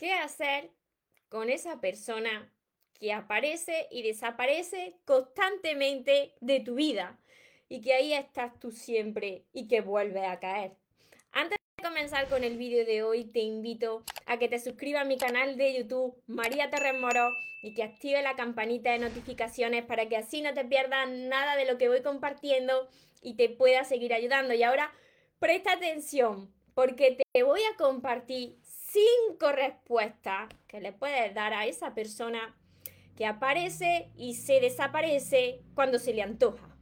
¿Qué hacer con esa persona que aparece y desaparece constantemente de tu vida? Y que ahí estás tú siempre y que vuelve a caer. Antes de comenzar con el vídeo de hoy, te invito a que te suscribas a mi canal de YouTube, María Terremoro, y que active la campanita de notificaciones para que así no te pierdas nada de lo que voy compartiendo y te pueda seguir ayudando. Y ahora, presta atención, porque te voy a compartir cinco respuestas que le puedes dar a esa persona que aparece y se desaparece cuando se le antoja.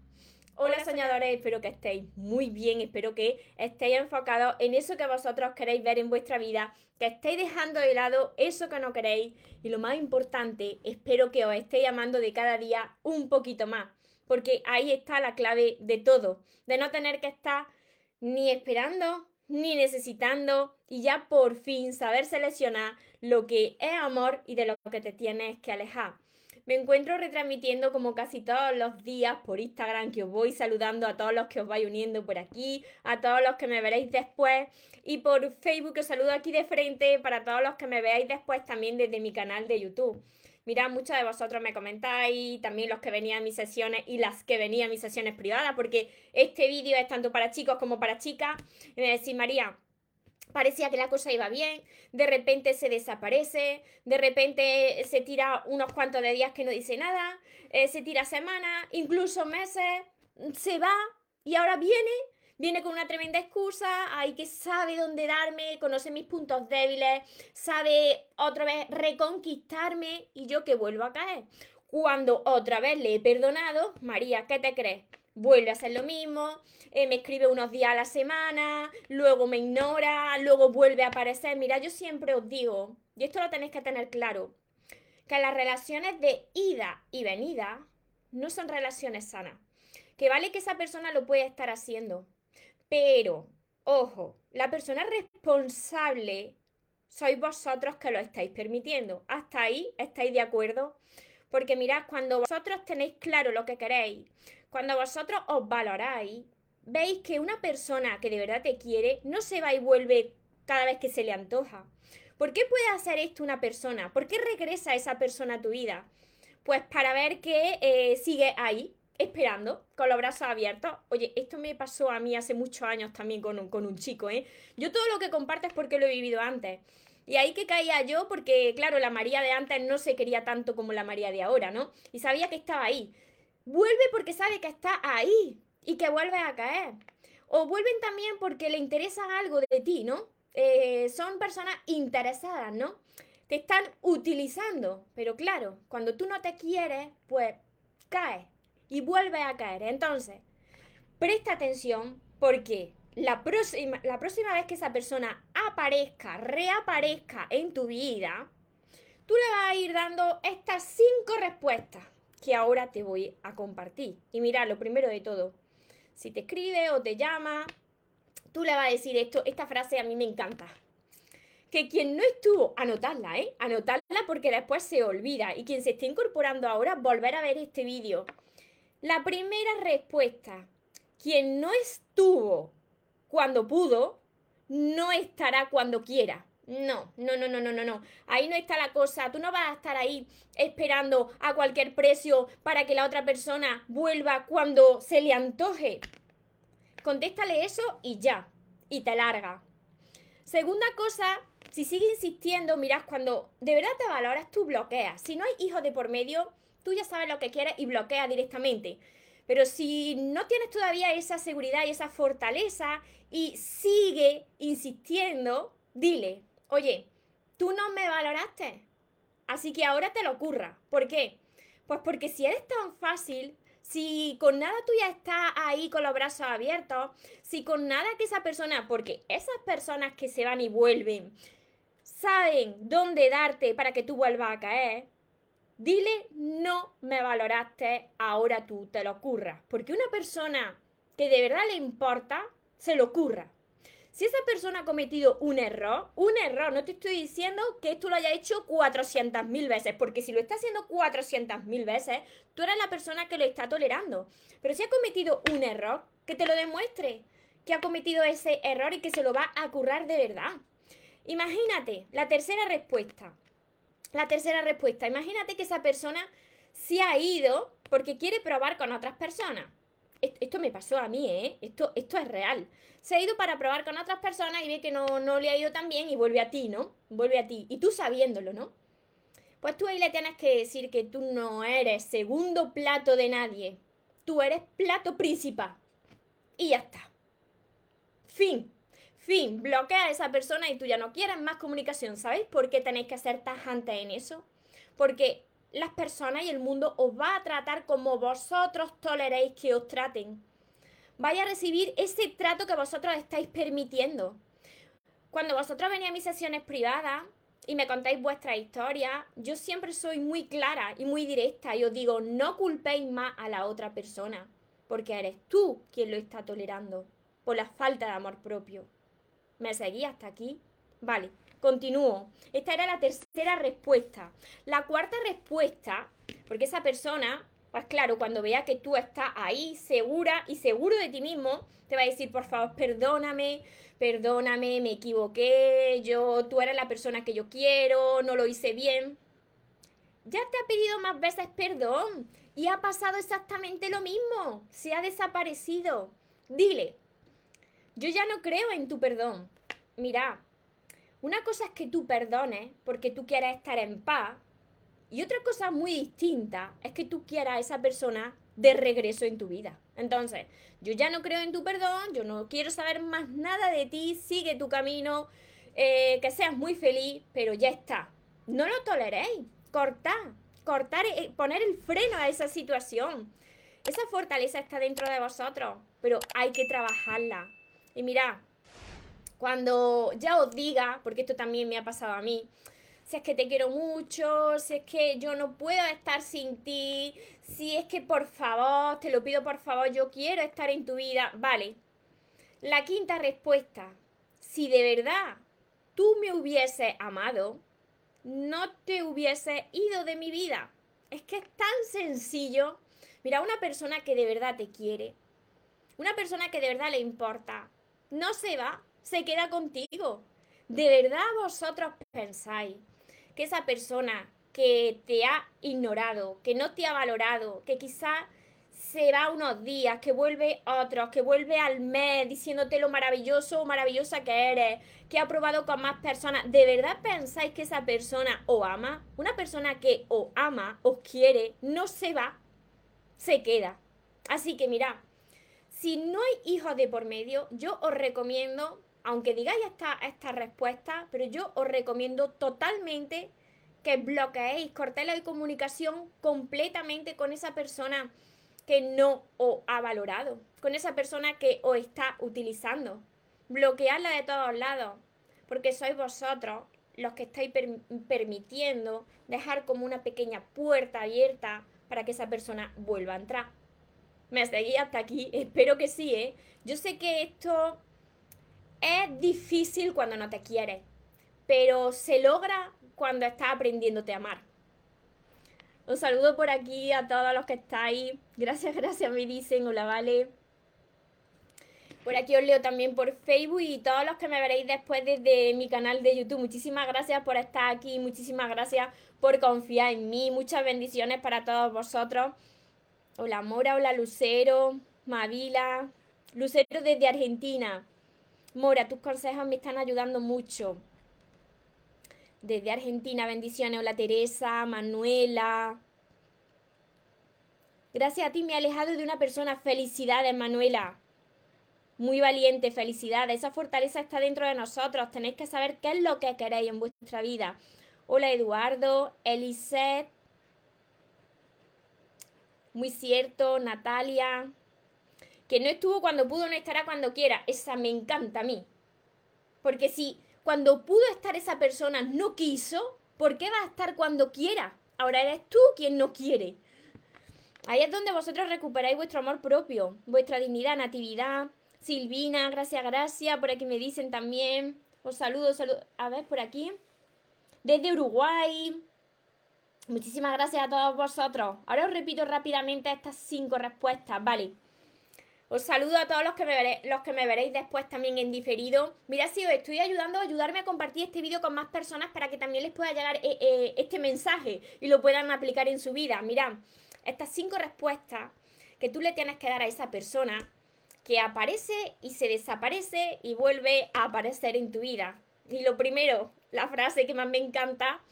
Hola soñadores, espero que estéis muy bien, espero que estéis enfocados en eso que vosotros queréis ver en vuestra vida, que estéis dejando de lado eso que no queréis y lo más importante, espero que os estéis amando de cada día un poquito más, porque ahí está la clave de todo, de no tener que estar ni esperando ni necesitando y ya por fin saber seleccionar lo que es amor y de lo que te tienes que alejar. Me encuentro retransmitiendo como casi todos los días por Instagram, que os voy saludando a todos los que os vais uniendo por aquí, a todos los que me veréis después, y por Facebook os saludo aquí de frente para todos los que me veáis después también desde mi canal de YouTube. Mira, muchos de vosotros me comentáis, también los que venían a mis sesiones y las que venían a mis sesiones privadas, porque este vídeo es tanto para chicos como para chicas. Y me decís, María, parecía que la cosa iba bien, de repente se desaparece, de repente se tira unos cuantos de días que no dice nada, eh, se tira semanas, incluso meses, se va y ahora viene viene con una tremenda excusa, hay que sabe dónde darme, conoce mis puntos débiles, sabe otra vez reconquistarme y yo que vuelvo a caer. Cuando otra vez le he perdonado, María, ¿qué te crees? Vuelve a hacer lo mismo, eh, me escribe unos días a la semana, luego me ignora, luego vuelve a aparecer. Mira, yo siempre os digo, y esto lo tenéis que tener claro, que las relaciones de ida y venida no son relaciones sanas. Que vale que esa persona lo puede estar haciendo, pero, ojo, la persona responsable sois vosotros que lo estáis permitiendo. Hasta ahí estáis de acuerdo. Porque mirad, cuando vosotros tenéis claro lo que queréis, cuando vosotros os valoráis, veis que una persona que de verdad te quiere no se va y vuelve cada vez que se le antoja. ¿Por qué puede hacer esto una persona? ¿Por qué regresa esa persona a tu vida? Pues para ver que eh, sigue ahí, esperando, con los brazos abiertos. Oye, esto me pasó a mí hace muchos años también con un, con un chico, ¿eh? Yo todo lo que comparto es porque lo he vivido antes. Y ahí que caía yo, porque claro, la María de antes no se quería tanto como la María de ahora, ¿no? Y sabía que estaba ahí. Vuelve porque sabe que está ahí y que vuelve a caer. O vuelven también porque le interesa algo de ti, ¿no? Eh, son personas interesadas, ¿no? Te están utilizando. Pero claro, cuando tú no te quieres, pues caes y vuelve a caer. Entonces, presta atención porque la próxima, la próxima vez que esa persona aparezca, reaparezca en tu vida, tú le vas a ir dando estas cinco respuestas que ahora te voy a compartir. Y mira, lo primero de todo, si te escribe o te llama, tú le vas a decir esto, esta frase a mí me encanta. Que quien no estuvo, anotarla, ¿eh? Anotarla porque después se olvida. Y quien se esté incorporando ahora, volver a ver este vídeo la primera respuesta, quien no estuvo cuando pudo, no estará cuando quiera. No, no, no, no, no, no, no. Ahí no está la cosa. Tú no vas a estar ahí esperando a cualquier precio para que la otra persona vuelva cuando se le antoje. Contéstale eso y ya. Y te larga. Segunda cosa, si sigue insistiendo, mirad, cuando de verdad te valoras, tú bloqueas. Si no hay hijos de por medio, tú ya sabes lo que quieres y bloquea directamente. Pero si no tienes todavía esa seguridad y esa fortaleza y sigue insistiendo, dile, oye, tú no me valoraste, así que ahora te lo ocurra. ¿Por qué? Pues porque si eres tan fácil, si con nada tú ya estás ahí con los brazos abiertos, si con nada que esa persona, porque esas personas que se van y vuelven, saben dónde darte para que tú vuelvas a caer, Dile, no me valoraste, ahora tú te lo ocurras. Porque una persona que de verdad le importa, se lo ocurra. Si esa persona ha cometido un error, un error, no te estoy diciendo que esto lo haya hecho 400.000 veces, porque si lo está haciendo 400.000 veces, tú eres la persona que lo está tolerando. Pero si ha cometido un error, que te lo demuestre, que ha cometido ese error y que se lo va a currar de verdad. Imagínate, la tercera respuesta. La tercera respuesta. Imagínate que esa persona se ha ido porque quiere probar con otras personas. Esto me pasó a mí, ¿eh? Esto, esto es real. Se ha ido para probar con otras personas y ve que no, no le ha ido tan bien y vuelve a ti, ¿no? Vuelve a ti. Y tú sabiéndolo, ¿no? Pues tú ahí le tienes que decir que tú no eres segundo plato de nadie. Tú eres plato principal. Y ya está. Fin. Fin. Bloquea a esa persona y tú ya no quieres más comunicación. ¿Sabéis por qué tenéis que ser tajantes en eso? Porque las personas y el mundo os va a tratar como vosotros toleréis que os traten. Vaya a recibir ese trato que vosotros estáis permitiendo. Cuando vosotros venís a mis sesiones privadas, y me contáis vuestra historia, yo siempre soy muy clara y muy directa y os digo, no culpéis más a la otra persona, porque eres tú quien lo está tolerando, por la falta de amor propio. ¿Me seguí hasta aquí? Vale, continúo. Esta era la tercera respuesta. La cuarta respuesta, porque esa persona, pues claro, cuando vea que tú estás ahí segura y seguro de ti mismo, te va a decir, por favor, perdóname, perdóname, me equivoqué, yo, tú eres la persona que yo quiero, no lo hice bien. Ya te ha pedido más veces perdón y ha pasado exactamente lo mismo, se ha desaparecido. Dile, yo ya no creo en tu perdón. Mira, una cosa es que tú perdones porque tú quieres estar en paz y otra cosa muy distinta es que tú quieras a esa persona de regreso en tu vida. Entonces, yo ya no creo en tu perdón, yo no quiero saber más nada de ti, sigue tu camino, eh, que seas muy feliz, pero ya está. No lo toleréis, cortar, cortar, eh, poner el freno a esa situación. Esa fortaleza está dentro de vosotros, pero hay que trabajarla. Y mira, cuando ya os diga, porque esto también me ha pasado a mí, si es que te quiero mucho, si es que yo no puedo estar sin ti, si es que por favor, te lo pido por favor, yo quiero estar en tu vida. Vale. La quinta respuesta, si de verdad tú me hubieses amado, no te hubiese ido de mi vida. Es que es tan sencillo. Mira, una persona que de verdad te quiere, una persona que de verdad le importa, no se va, se queda contigo. ¿De verdad vosotros pensáis que esa persona que te ha ignorado, que no te ha valorado, que quizá se va unos días, que vuelve otros, que vuelve al mes diciéndote lo maravilloso o maravillosa que eres, que ha probado con más personas, ¿de verdad pensáis que esa persona os ama? Una persona que os ama, os quiere, no se va, se queda. Así que mira, si no hay hijos de por medio, yo os recomiendo aunque digáis esta, esta respuesta, pero yo os recomiendo totalmente que bloqueéis, cortéis la comunicación completamente con esa persona que no os ha valorado, con esa persona que os está utilizando. Bloquearla de todos lados, porque sois vosotros los que estáis permitiendo dejar como una pequeña puerta abierta para que esa persona vuelva a entrar. ¿Me seguís hasta aquí? Espero que sí, ¿eh? Yo sé que esto es difícil cuando no te quieres, pero se logra cuando estás aprendiéndote a amar. Un saludo por aquí a todos los que estáis. Gracias, gracias, me dicen. Hola, vale. Por aquí os leo también por Facebook y todos los que me veréis después desde mi canal de YouTube. Muchísimas gracias por estar aquí, muchísimas gracias por confiar en mí. Muchas bendiciones para todos vosotros. Hola Mora, hola Lucero, Mavila. Lucero desde Argentina. Mora, tus consejos me están ayudando mucho. Desde Argentina, bendiciones. Hola Teresa, Manuela. Gracias a ti me he alejado de una persona. Felicidades, Manuela. Muy valiente, felicidades. Esa fortaleza está dentro de nosotros. Tenéis que saber qué es lo que queréis en vuestra vida. Hola Eduardo, Elisette. Muy cierto, Natalia que no estuvo cuando pudo, no estará cuando quiera. Esa me encanta a mí. Porque si cuando pudo estar esa persona no quiso, ¿por qué va a estar cuando quiera? Ahora eres tú quien no quiere. Ahí es donde vosotros recuperáis vuestro amor propio, vuestra dignidad, natividad. Silvina, gracias, gracias. Por aquí me dicen también. Os saludo, saludo. A ver, por aquí. Desde Uruguay. Muchísimas gracias a todos vosotros. Ahora os repito rápidamente estas cinco respuestas. Vale. Os saludo a todos los que, me veréis, los que me veréis después también en diferido. Mira, si os estoy ayudando, ayudarme a compartir este vídeo con más personas para que también les pueda llegar eh, eh, este mensaje y lo puedan aplicar en su vida. Mirad, estas cinco respuestas que tú le tienes que dar a esa persona que aparece y se desaparece y vuelve a aparecer en tu vida. Y lo primero, la frase que más me encanta,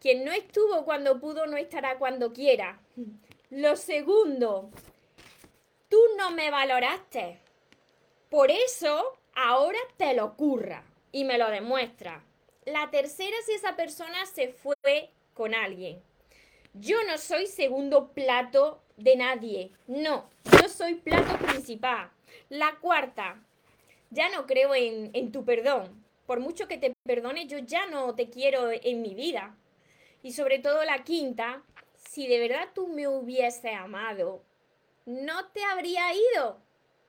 quien no estuvo cuando pudo no estará cuando quiera. Lo segundo, tú no me valoraste. Por eso ahora te lo ocurra y me lo demuestra. La tercera, si esa persona se fue con alguien. Yo no soy segundo plato de nadie. No, yo soy plato principal. La cuarta, ya no creo en, en tu perdón. Por mucho que te perdone, yo ya no te quiero en mi vida. Y sobre todo la quinta, si de verdad tú me hubiese amado, no te habría ido.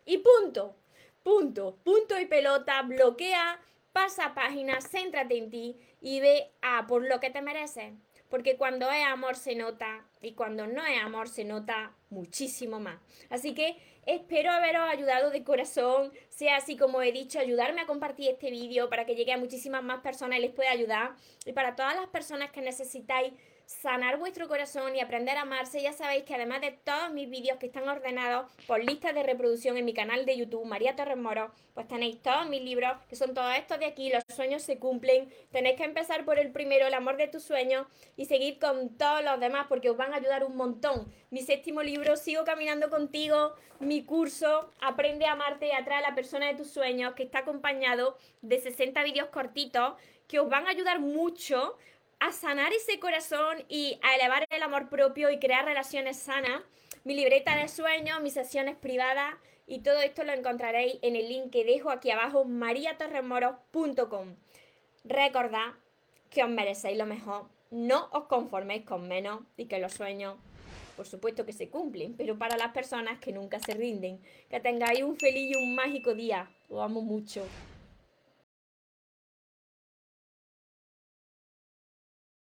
Y punto, punto, punto y pelota, bloquea, pasa página, céntrate en ti y ve a por lo que te mereces. Porque cuando es amor se nota y cuando no es amor se nota muchísimo más. Así que espero haberos ayudado de corazón, sea así como he dicho, ayudarme a compartir este vídeo para que llegue a muchísimas más personas y les pueda ayudar. Y para todas las personas que necesitáis sanar vuestro corazón y aprender a amarse, ya sabéis que además de todos mis vídeos que están ordenados por listas de reproducción en mi canal de YouTube, María Torres Moro, pues tenéis todos mis libros, que son todos estos de aquí, los sueños se cumplen, tenéis que empezar por el primero, el amor de tus sueños, y seguir con todos los demás porque os van a ayudar un montón. Mi séptimo libro, Sigo caminando contigo, mi curso, Aprende a amarte y atrae a la persona de tus sueños, que está acompañado de 60 vídeos cortitos que os van a ayudar mucho a sanar ese corazón y a elevar el amor propio y crear relaciones sanas. Mi libreta de sueños, mis sesiones privadas y todo esto lo encontraréis en el link que dejo aquí abajo, mariatorremoros.com. Recordad que os merecéis lo mejor, no os conforméis con menos y que los sueños, por supuesto que se cumplen, pero para las personas que nunca se rinden. Que tengáis un feliz y un mágico día. Os amo mucho.